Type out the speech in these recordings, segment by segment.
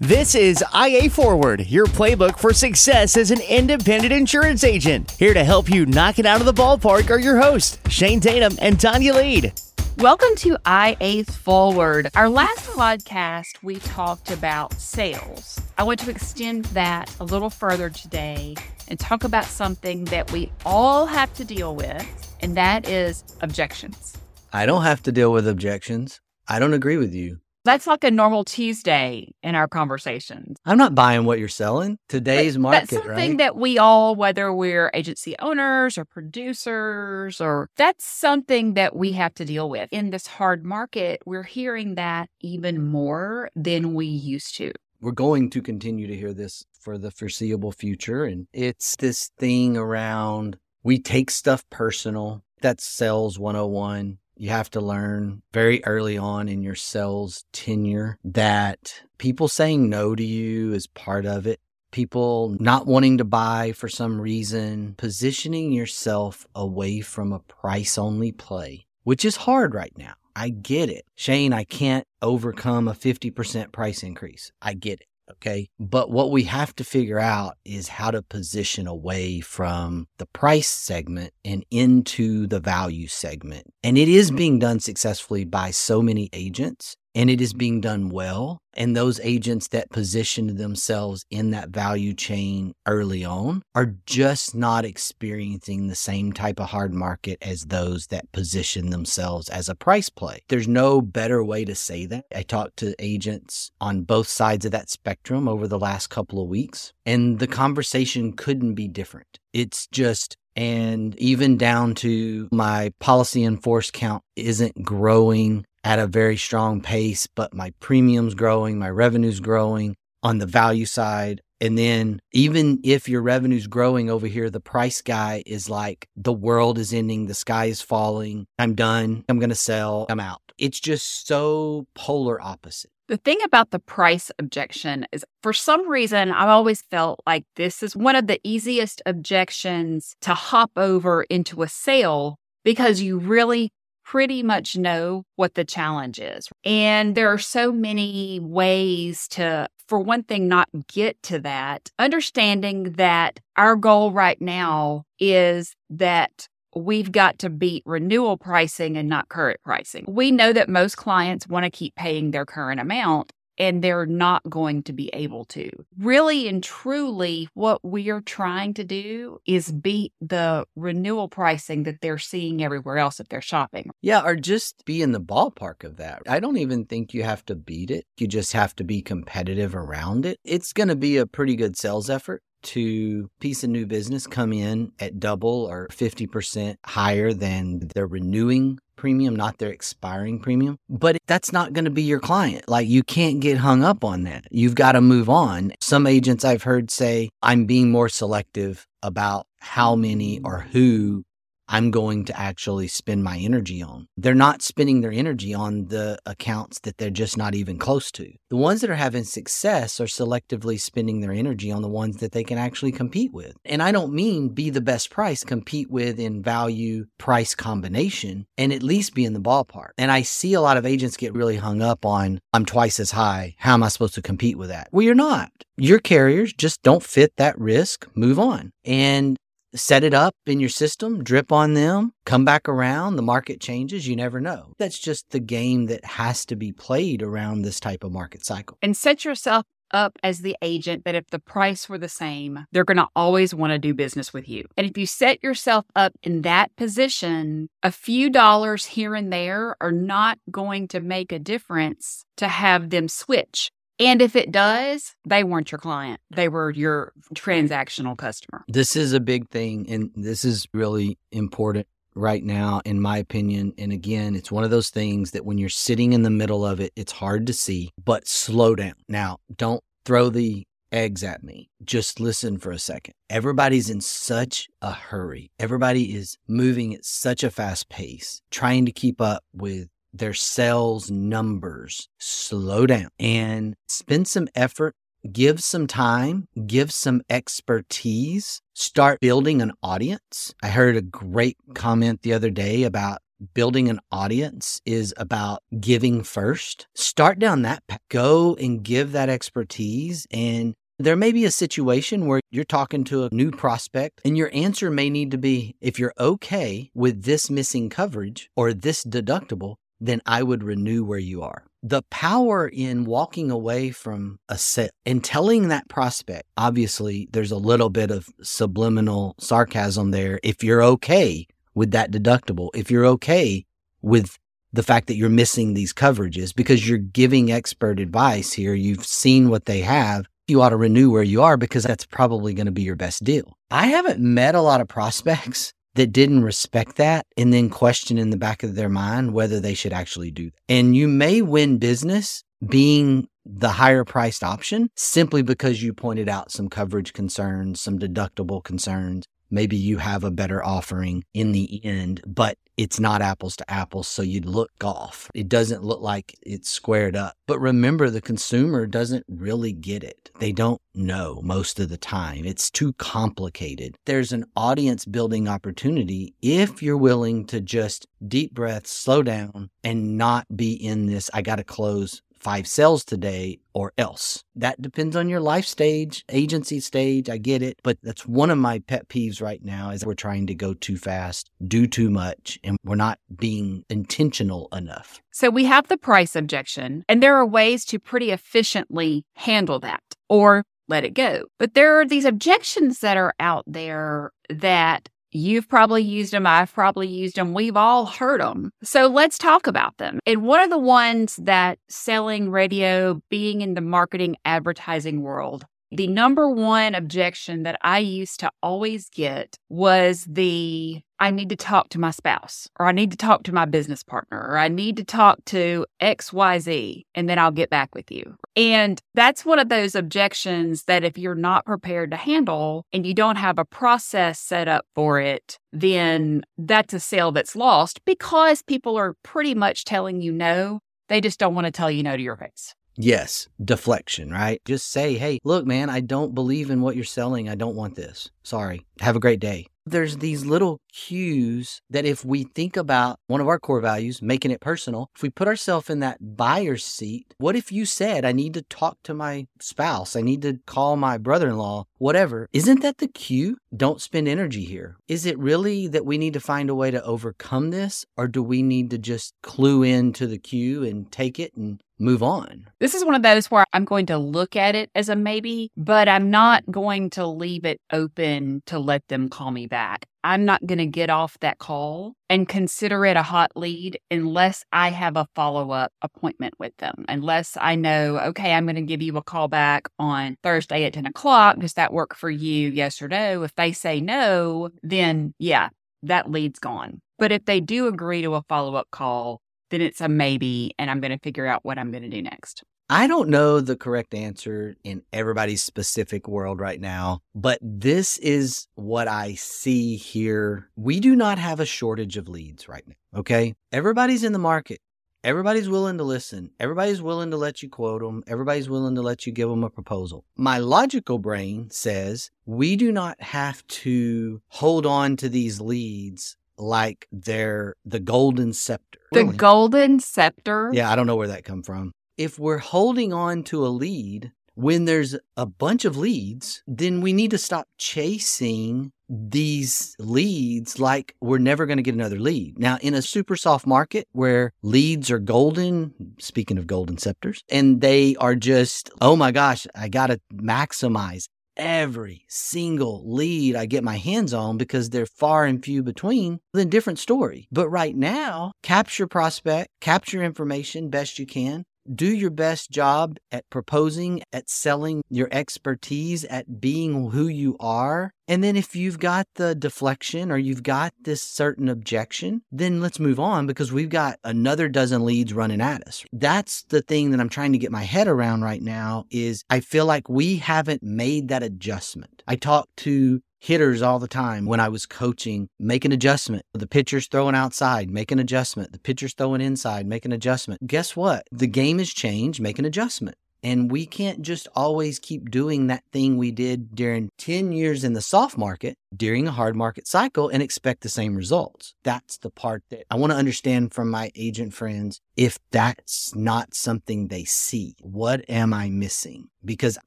This is IA Forward, your playbook for success as an independent insurance agent. Here to help you knock it out of the ballpark are your hosts, Shane Tatum and Tonya Lead. Welcome to IA Forward. Our last podcast, we talked about sales. I want to extend that a little further today and talk about something that we all have to deal with, and that is objections. I don't have to deal with objections. I don't agree with you. That's like a normal Tuesday in our conversations. I'm not buying what you're selling. Today's But market, that's something right? that we all, whether we're agency owners or producers, or that's something that we have to deal with. In this hard market, we're hearing that even more than we used to. We're going to continue to hear this for the foreseeable future. And it's this thing around we take stuff personal. That's sales 101. You have to learn very early on in your sales tenure that people saying no to you is part of it. People not wanting to buy for some reason, positioning yourself away from a price only play, which is hard right now. I get it. Shane, I can't overcome a 50% price increase. I get it. Okay. But what we have to figure out is how to position away from the price segment and into the value segment. And it is mm-hmm. being done successfully by so many agents and it is being done well. And those agents that positioned themselves in that value chain early on are just not experiencing the same type of hard market as those that position themselves as a price play. There's no better way to say that. I talked to agents on both sides of that spectrum over the last couple of weeks, and the conversation couldn't be different. It's just and even down to my policy in force count isn't growing at a very strong pace, but my premium's growing, my revenue's growing on the value side. And then even if your revenue's growing over here, the price guy is like, the world is ending, the sky is falling, I'm done, I'm to sell, I'm out. It's just so polar opposite. The thing about the price objection is for some reason, I've always felt like this is one of the easiest objections to hop over into a sale because you really pretty much know what the challenge is. And there are so many ways to, for one thing, not get to that. Understanding that our goal right now is that we've got to beat renewal pricing and not current pricing. We know that most clients want to keep paying their current amount and they're not going to be able to. Really and truly, what we are trying to do is beat the renewal pricing that they're seeing everywhere else if they're shopping. Yeah, or just be in the ballpark of that. I don't even think you have to beat it. You just have to be competitive around it. It's going to be a pretty good sales effort to piece of new business come in at double or 50% higher than their renewing premium, not their expiring premium. But that's not going to be your client. Like you can't get hung up on that. You've got to move on. Some agents I've heard say, I'm being more selective about how many or who I'm going to actually spend my energy on. They're not spending their energy on the accounts that they're just not even close to. The ones that are having success are selectively spending their energy on the ones that they can actually compete with. And I don't mean be the best price, compete with in value price combination and at least be in the ballpark. And I see a lot of agents get really hung up on, I'm twice as high. How am I supposed to compete with that? Well, you're not. Your carriers just don't fit that risk. Move on. And set it up in your system, drip on them, come back around, the market changes, you never know. That's just the game that has to be played around this type of market cycle. And set yourself up as the agent that if the price were the same, they're going to always want to do business with you. And if you set yourself up in that position, a few dollars here and there are not going to make a difference to have them switch. And if it does, they weren't your client. They were your transactional customer. This is a big thing, and this is really important right now, in my opinion. And again, it's one of those things that when you're sitting in the middle of it, it's hard to see, but slow down. Now, don't throw the eggs at me. Just listen for a second. Everybody's in such a hurry. Everybody is moving at such a fast pace, trying to keep up with their sales numbers. Slow down and spend some effort. Give some time, give some expertise, start building an audience. I heard a great comment the other day about building an audience is about giving first, start down that path. Go and give that expertise and there may be a situation where you're talking to a new prospect and your answer may need to be if you're okay with this missing coverage or this deductible, then I would renew where you are. The power in walking away from a set and telling that prospect, obviously, there's a little bit of subliminal sarcasm there. If you're okay with that deductible, if you're okay with the fact that you're missing these coverages because you're giving expert advice here, you've seen what they have you ought to renew where you are because that's probably going to be your best deal. I haven't met a lot of prospects that didn't respect that and then question in the back of their mind whether they should actually do that. And you may win business being the higher priced option simply because you pointed out some coverage concerns, some deductible concerns. Maybe you have a better offering in the end, but it's not apples to apples. So you'd look off. It doesn't look like it's squared up. But remember, the consumer doesn't really get it. They don't know most of the time. It's too complicated. There's an audience building opportunity if you're willing to just deep breath, slow down, and not be in this, I got to close five sales today or else. That depends on your life stage, agency stage. I get it. But that's one of my pet peeves right now is we're trying to go too fast, do too much, and we're not being intentional enough. So we have the price objection, and there are ways to pretty efficiently handle that or let it go. But there are these objections that are out there that You've probably used them. I've probably used them. We've all heard them. So let's talk about them. And one of the ones that selling radio, being in the marketing advertising world, the number one objection that I used to always get was the I need to talk to my spouse, or I need to talk to my business partner, or I need to talk to XYZ, and then I'll get back with you. And that's one of those objections that if you're not prepared to handle and you don't have a process set up for it, then that's a sale that's lost because people are pretty much telling you no. They just don't want to tell you no to your face. Yes, deflection, right? Just say, hey, look, man, I don't believe in what you're selling. I don't want this. Sorry. Have a great day. There's these little cues that if we think about one of our core values, making it personal, if we put ourselves in that buyer's seat, what if you said, I need to talk to my spouse, I need to call my brother in law, whatever? Isn't that the cue? Don't spend energy here. Is it really that we need to find a way to overcome this, or do we need to just clue into the cue and take it and move on. This is one of those where I'm going to look at it as a maybe, but I'm not going to leave it open to let them call me back. I'm not going to get off that call and consider it a hot lead unless I have a follow up appointment with them. Unless I know, okay, I'm going to give you a call back on Thursday at 10 o'clock. Does that work for you? Yes or no? If they say no, then yeah, that lead's gone. But if they do agree to a follow up call, then it's a maybe, and I'm going to figure out what I'm going to do next. I don't know the correct answer in everybody's specific world right now, but this is what I see here. We do not have a shortage of leads right now. Okay. Everybody's in the market. Everybody's willing to listen. Everybody's willing to let you quote them. Everybody's willing to let you give them a proposal. My logical brain says we do not have to hold on to these leads like they're the golden scepter. The really. golden scepter? Yeah, I don't know where that come from. If we're holding on to a lead when there's a bunch of leads, then we need to stop chasing these leads like we're never going to get another lead. Now, in a super soft market where leads are golden, speaking of golden scepters, and they are just, oh my gosh, I got to maximize every single lead I get my hands on because they're far and few between, then different story. But right now, capture prospect, capture information best you can, do your best job at proposing, at selling your expertise, at being who you are. And then if you've got the deflection or you've got this certain objection, then let's move on because we've got another dozen leads running at us. That's the thing that I'm trying to get my head around right now is I feel like we haven't made that adjustment. I talk to hitters all the time when I was coaching, make an adjustment. The pitcher's throwing outside, make an adjustment. The pitcher's throwing inside, make an adjustment. Guess what? The game has changed, make an adjustment. And we can't just always keep doing that thing we did during 10 years in the soft market during a hard market cycle and expect the same results. That's the part that I want to understand from my agent friends. If that's not something they see, what am I missing? Because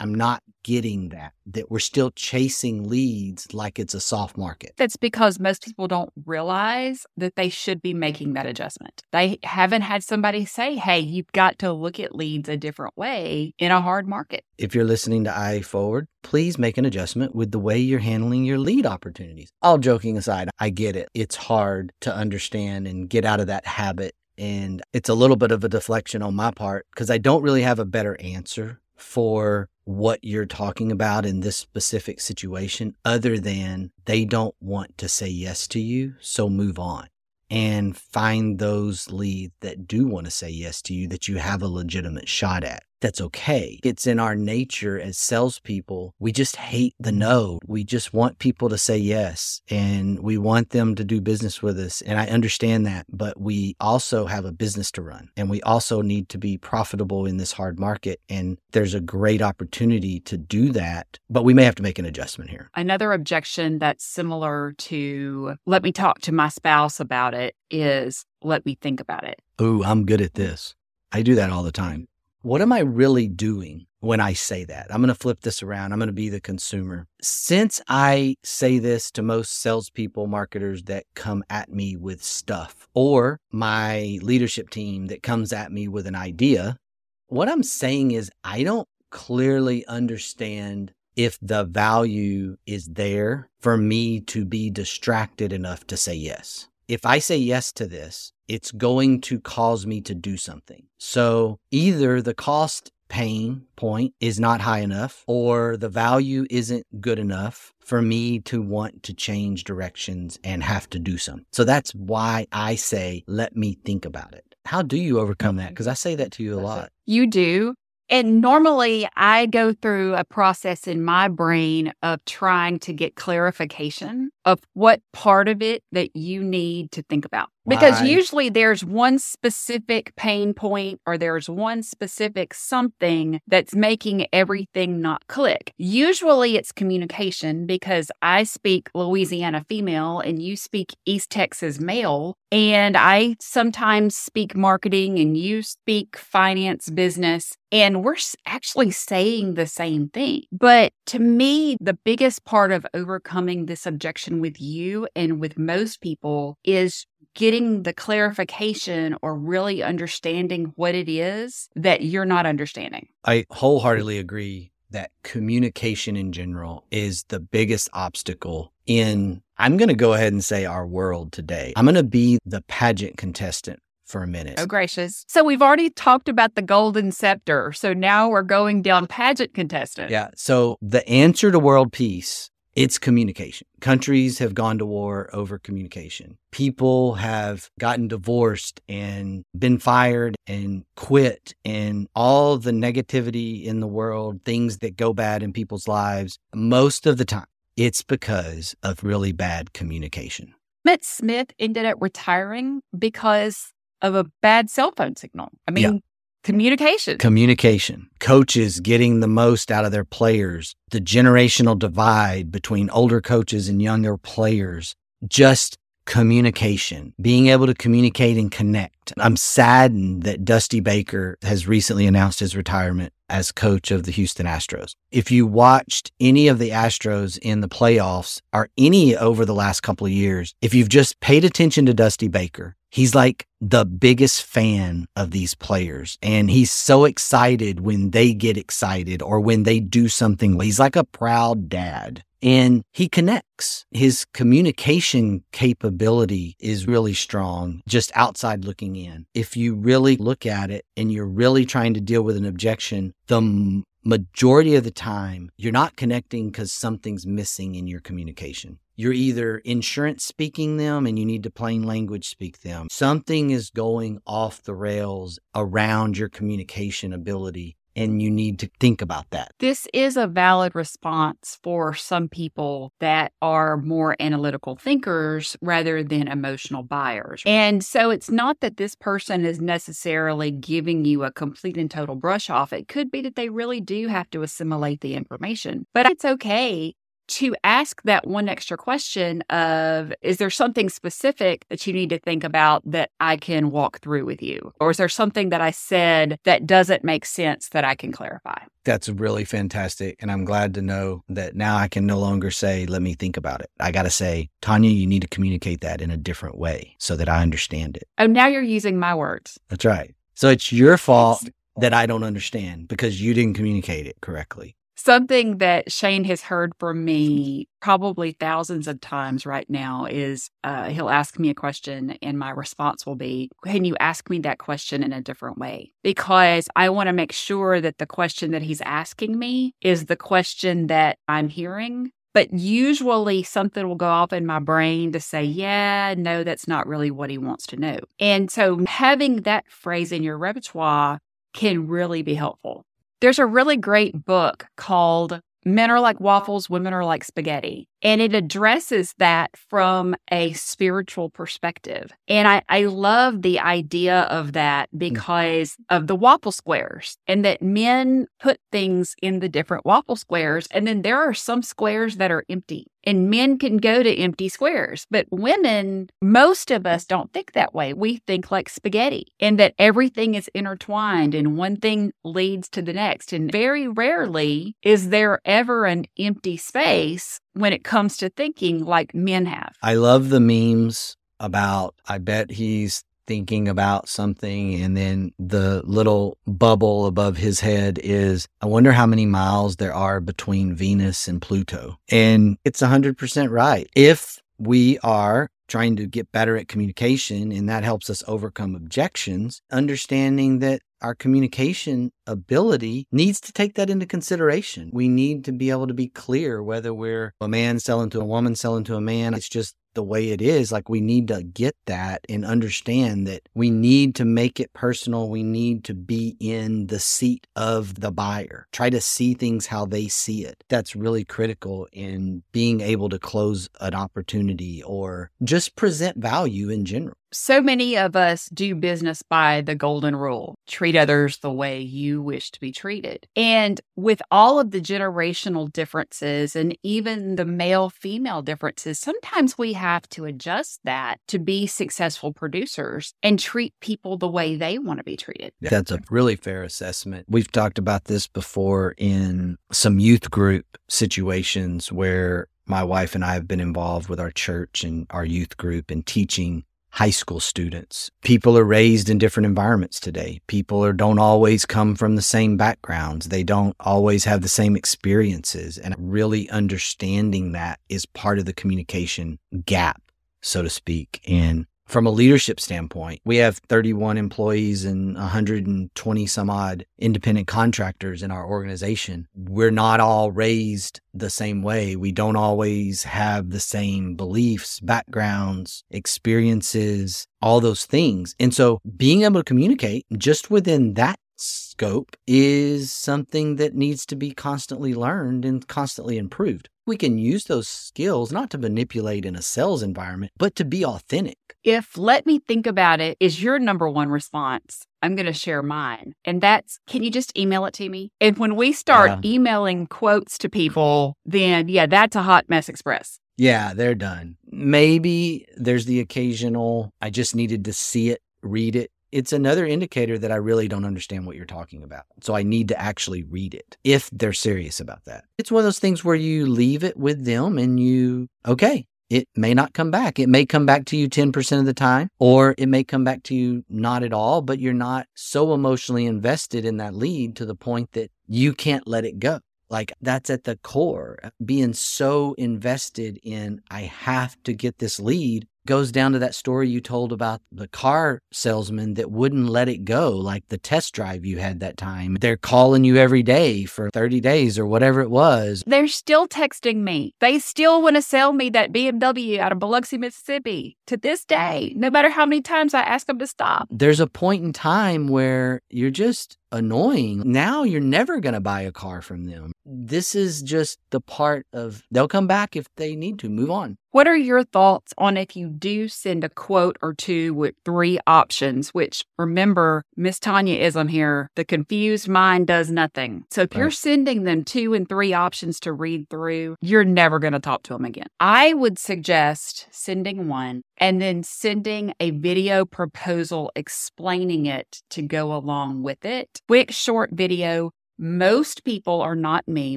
I'm not getting that, that we're still chasing leads like it's a soft market. That's because most people don't realize that they should be making that adjustment. They haven't had somebody say, hey, you've got to look at leads a different way in a hard market. If you're listening to IA Forward, please make an adjustment with the way you're handling your lead opportunities. All joking aside, I get it. It's hard to understand and get out of that habit. And it's a little bit of a deflection on my part because I don't really have a better answer for what you're talking about in this specific situation other than they don't want to say yes to you. So move on and find those leads that do want to say yes to you that you have a legitimate shot at that's okay. It's in our nature as salespeople. We just hate the no. We just want people to say yes and we want them to do business with us. And I understand that, but we also have a business to run and we also need to be profitable in this hard market. And there's a great opportunity to do that, but we may have to make an adjustment here. Another objection that's similar to let me talk to my spouse about it is let me think about it. Ooh, I'm good at this. I do that all the time what am I really doing when I say that? I'm going to flip this around. I'm going to be the consumer. Since I say this to most salespeople, marketers that come at me with stuff, or my leadership team that comes at me with an idea, what I'm saying is I don't clearly understand if the value is there for me to be distracted enough to say yes. If I say yes to this, it's going to cause me to do something. So either the cost pain point is not high enough or the value isn't good enough for me to want to change directions and have to do something. So that's why I say, let me think about it. How do you overcome that? Mm-hmm. Because I say that to you a lot. You do. And normally I go through a process in my brain of trying to get clarification of what part of it that you need to think about. Because usually there's one specific pain point or there's one specific something that's making everything not click. Usually it's communication because I speak Louisiana female and you speak East Texas male. And I sometimes speak marketing and you speak finance business. And we're actually saying the same thing. But to me, the biggest part of overcoming this objection with you and with most people is getting the clarification or really understanding what it is that you're not understanding. I wholeheartedly agree that communication in general is the biggest obstacle in, I'm going to go ahead and say our world today. I'm going to be the pageant contestant for a minute. Oh, gracious. So we've already talked about the golden scepter. So now we're going down pageant contestant. Yeah. So the answer to world peace it's communication. Countries have gone to war over communication. People have gotten divorced and been fired and quit, and all the negativity in the world, things that go bad in people's lives, most of the time, it's because of really bad communication. Emmitt Smith ended up retiring because of a bad cell phone signal. I mean, yeah. Communication. Communication. Coaches getting the most out of their players. The generational divide between older coaches and younger players. Just communication, being able to communicate and connect. I'm saddened that Dusty Baker has recently announced his retirement as coach of the Houston Astros. If you watched any of the Astros in the playoffs or any over the last couple of years, if you've just paid attention to Dusty Baker, He's like the biggest fan of these players and he's so excited when they get excited or when they do something. He's like a proud dad and he connects. His communication capability is really strong, just outside looking in. If you really look at it and you're really trying to deal with an objection, the majority of the time, you're not connecting because something's missing in your communication. You're either insurance speaking them and you need to plain language speak them. Something is going off the rails around your communication ability and you need to think about that. This is a valid response for some people that are more analytical thinkers rather than emotional buyers. And so it's not that this person is necessarily giving you a complete and total brush off. It could be that they really do have to assimilate the information, but it's okay to ask that one extra question of is there something specific that you need to think about that I can walk through with you? Or is there something that I said that doesn't make sense that I can clarify? That's really fantastic. And I'm glad to know that now I can no longer say, let me think about it. I got to say, Tonya, you need to communicate that in a different way so that I understand it. Oh, now you're using my words. That's right. So it's your fault that I don't understand because you didn't communicate it correctly. Something that Shane has heard from me probably thousands of times right now is uh, he'll ask me a question, and my response will be, Can you ask me that question in a different way? Because I want to make sure that the question that he's asking me is the question that I'm hearing. But usually something will go off in my brain to say, yeah, no, that's not really what he wants to know. And so having that phrase in your repertoire can really be helpful. There's a really great book called Men Are Like Waffles, Women Are Like Spaghetti. And it addresses that from a spiritual perspective. And I, I love the idea of that mm. because of the waffle squares and that men put things in the different waffle squares. And then there are some squares that are empty and men can go to empty squares. But women, most of us don't think that way. We think like spaghetti and that everything is intertwined and one thing leads to the next. And very rarely is there ever an empty space when it comes to thinking like men have. I love the memes about, I bet he's thinking about something and then the little bubble above his head is I wonder how many miles there are between Venus and Pluto. And it's 100% right. If we are trying to get better at communication and that helps us overcome objections, understanding that our communication ability needs to take that into consideration. We need to be able to be clear whether we're a man selling to a woman, selling to a man. It's just the way it is. Like we need to get that and understand that we need to make it personal. We need to be in the seat of the buyer. Try to see things how they see it. That's really critical in being able to close an opportunity or just present value in general so many of us do business by the golden rule treat others the way you wish to be treated. And with all of the generational differences and even the male female differences, sometimes we have to adjust that to be successful producers and treat people the way they want to be treated. That's a really fair assessment. We've talked about this before in some youth group situations where my wife and I have been involved with our church and our youth group and teaching high school students. People are raised in different environments today. People are, don't always come from the same backgrounds. They don't always have the same experiences. And really understanding that is part of the communication gap, so to speak. And from a leadership standpoint, we have 31 employees and 120 some odd independent contractors in our organization. We're not all raised the same way. We don't always have the same beliefs, backgrounds, experiences, all those things. And so being able to communicate just within that scope is something that needs to be constantly learned and constantly improved. We can use those skills not to manipulate in a sales environment, but to be authentic. If let me think about it is your number one response, I'm going to share mine. And that's can you just email it to me? And when we start yeah. emailing quotes to people, then yeah, that's a hot mess express. Yeah, they're done. Maybe there's the occasional, I just needed to see it, read it, it's another indicator that I really don't understand what you're talking about. So I need to actually read it if they're serious about that. It's one of those things where you leave it with them and you, okay, it may not come back. It may come back to you 10% of the time, or it may come back to you not at all, but you're not so emotionally invested in that lead to the point that you can't let it go. Like that's at the core, being so invested in, I have to get this lead goes down to that story you told about the car salesman that wouldn't let it go, like the test drive you had that time. They're calling you every day for 30 days or whatever it was. They're still texting me. They still want to sell me that BMW out of Biloxi, Mississippi to this day, no matter how many times I ask them to stop. There's a point in time where you're just annoying. Now you're never going to buy a car from them. This is just the part of they'll come back if they need to move on. What are your thoughts on if you do send a quote or two with three options? Which remember, Miss Tonya ism here. The confused mind does nothing. So if right. you're sending them two and three options to read through, you're never going to talk to them again. I would suggest sending one and then sending a video proposal explaining it to go along with it. Quick, short video most people are not me.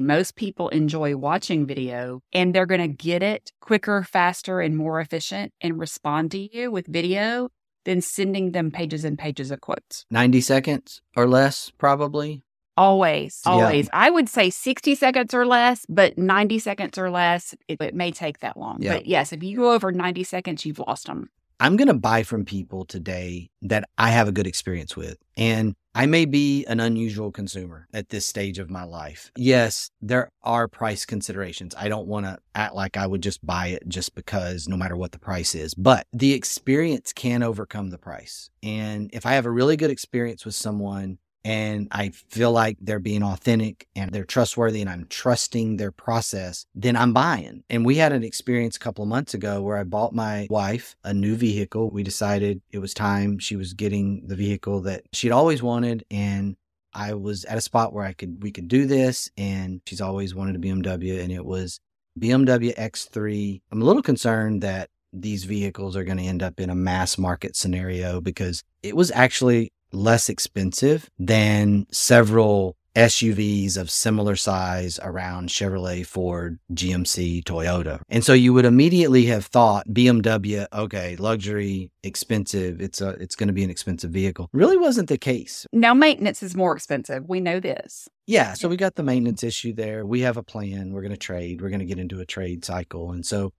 Most people enjoy watching video and they're going to get it quicker, faster, and more efficient and respond to you with video than sending them pages and pages of quotes. 90 seconds or less, probably. Always, always. Yeah. I would say 60 seconds or less, but 90 seconds or less, it, it may take that long. Yeah. But yes, if you go over 90 seconds, you've lost them. I'm going to buy from people today that I have a good experience with. And I may be an unusual consumer at this stage of my life. Yes, there are price considerations. I don't want to act like I would just buy it just because no matter what the price is, but the experience can overcome the price. And if I have a really good experience with someone and I feel like they're being authentic and they're trustworthy and I'm trusting their process, then I'm buying. And we had an experience a couple of months ago where I bought my wife a new vehicle. We decided it was time. She was getting the vehicle that she'd always wanted. And I was at a spot where I could, we could do this. And she's always wanted a BMW and it was BMW X3. I'm a little concerned that these vehicles are going to end up in a mass market scenario because it was actually less expensive than several SUVs of similar size around Chevrolet, Ford, GMC, Toyota. And so you would immediately have thought BMW, okay, luxury, expensive, it's a it's going to be an expensive vehicle. Really wasn't the case. Now maintenance is more expensive. We know this. Yeah, so we got the maintenance issue there. We have a plan. We're going to trade. We're going to get into a trade cycle. And so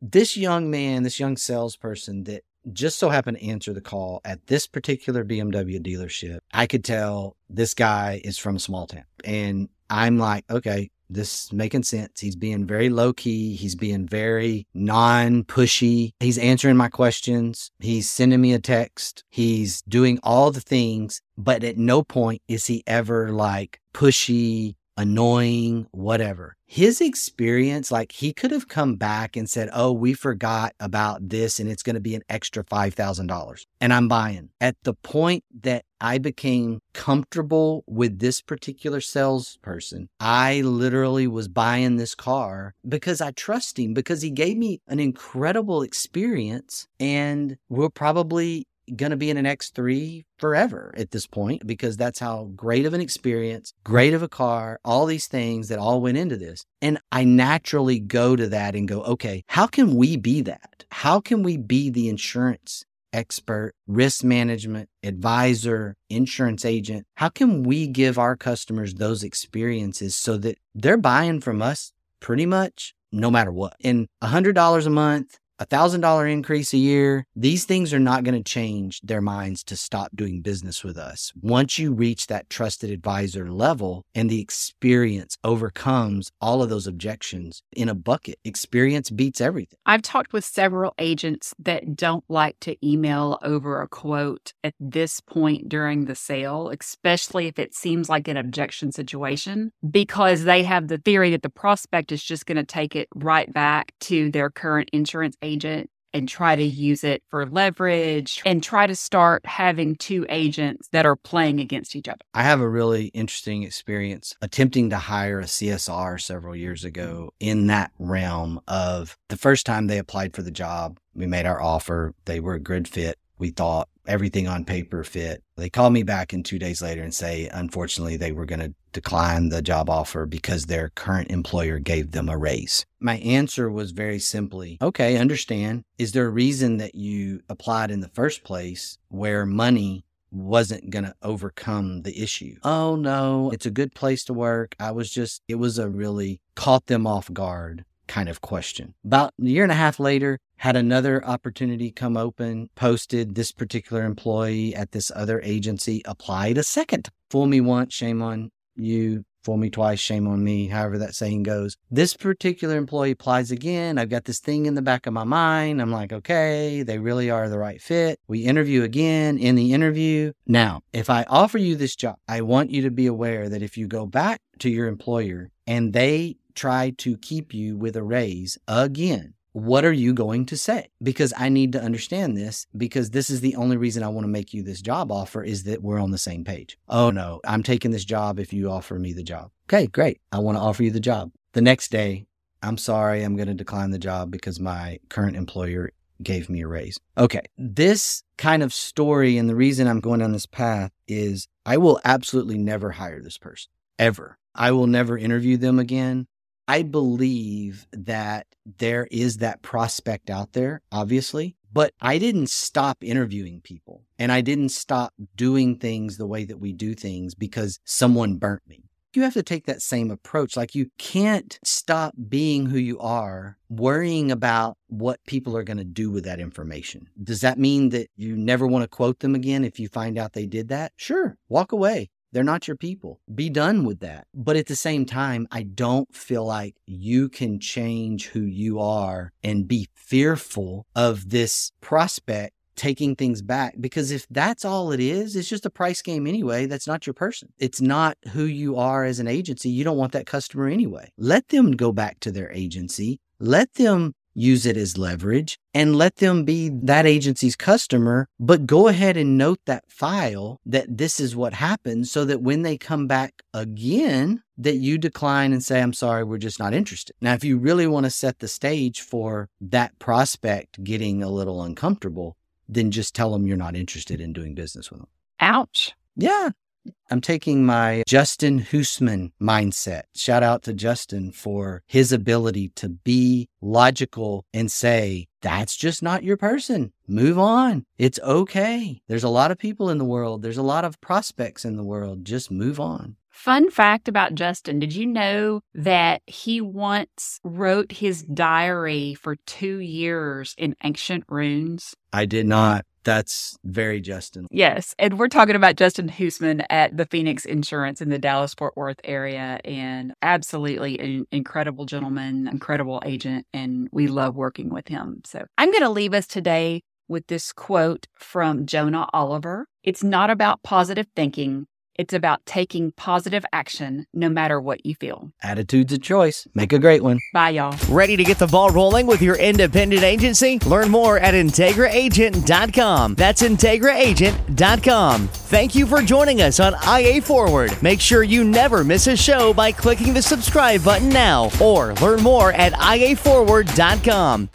this young man, this young salesperson that just so happened to answer the call at this particular BMW dealership. I could tell this guy is from small town. And I'm like, okay, this is making sense. He's being very low key. He's being very non pushy. He's answering my questions. He's sending me a text. He's doing all the things, but at no point is he ever like pushy, annoying, whatever. His experience, like he could have come back and said, Oh, we forgot about this and it's going to be an extra $5,000. And I'm buying. At the point that I became comfortable with this particular salesperson, I literally was buying this car because I trust him, because he gave me an incredible experience and we're probably going to be in an X3 forever at this point because that's how great of an experience, great of a car, all these things that all went into this. And I naturally go to that and go, okay, how can we be that? How can we be the insurance expert, risk management, advisor, insurance agent? How can we give our customers those experiences so that they're buying from us pretty much no matter what? And $100 a month, a thousand dollar increase a year, these things are not going to change their minds to stop doing business with us. Once you reach that trusted advisor level and the experience overcomes all of those objections in a bucket, experience beats everything. I've talked with several agents that don't like to email over a quote at this point during the sale, especially if it seems like an objection situation, because they have the theory that the prospect is just going to take it right back to their current insurance agent agent and try to use it for leverage and try to start having two agents that are playing against each other. I have a really interesting experience attempting to hire a CSR several years ago mm-hmm. in that realm of the first time they applied for the job, we made our offer, they were a good fit. We thought everything on paper fit. They called me back in two days later and say, unfortunately, they were going to decline the job offer because their current employer gave them a raise. My answer was very simply, okay, understand. Is there a reason that you applied in the first place where money wasn't going to overcome the issue. Oh no, it's a good place to work. I was just, it was a really caught them off guard kind of question. About a year and a half later, had another opportunity come open, posted this particular employee at this other agency, applied a second. Fool me once, shame on you. fool me twice, shame on me, however that saying goes. This particular employee applies again. I've got this thing in the back of my mind. I'm like, okay, they really are the right fit. We interview again in the interview. Now, if I offer you this job, I want you to be aware that if you go back to your employer and they try to keep you with a raise again, what are you going to say? Because I need to understand this because this is the only reason I want to make you this job offer is that we're on the same page. Oh no, I'm taking this job if you offer me the job. Okay, great. I want to offer you the job. The next day, I'm sorry, I'm going to decline the job because my current employer gave me a raise. Okay, this kind of story and the reason I'm going down this path is I will absolutely never hire this person ever. I will never interview them again. I believe that there is that prospect out there, obviously, but I didn't stop interviewing people and I didn't stop doing things the way that we do things because someone burnt me. You have to take that same approach. Like you can't stop being who you are, worrying about what people are going to do with that information. Does that mean that you never want to quote them again if you find out they did that? Sure, walk away. They're not your people. Be done with that. But at the same time, I don't feel like you can change who you are and be fearful of this prospect taking things back because if that's all it is, it's just a price game anyway. That's not your person. It's not who you are as an agency. You don't want that customer anyway. Let them go back to their agency. Let them use it as leverage and let them be that agency's customer, but go ahead and note that file that this is what happened so that when they come back again, that you decline and say, I'm sorry, we're just not interested. Now, if you really want to set the stage for that prospect getting a little uncomfortable, then just tell them you're not interested in doing business with them. Ouch. Yeah. I'm taking my Justin Husman mindset. Shout out to Justin for his ability to be logical and say, that's just not your person. Move on. It's okay. There's a lot of people in the world. There's a lot of prospects in the world. Just move on. Fun fact about Justin Did you know that he once wrote his diary for two years in ancient runes? I did not. That's very Justin. Yes. And we're talking about Justin Husman at the Phoenix Insurance in the Dallas Fort Worth area. And absolutely an incredible gentleman, incredible agent. And we love working with him. So I'm going to leave us today with this quote from Jonah Oliver. It's not about positive thinking, it's about taking positive action no matter what you feel. Attitude's a choice. Make a great one. Bye, y'all. Ready to get the ball rolling with your independent agency? Learn more at IntegraAgent.com. That's IntegraAgent.com. Thank you for joining us on IA Forward. Make sure you never miss a show by clicking the subscribe button now or learn more at IAForward.com.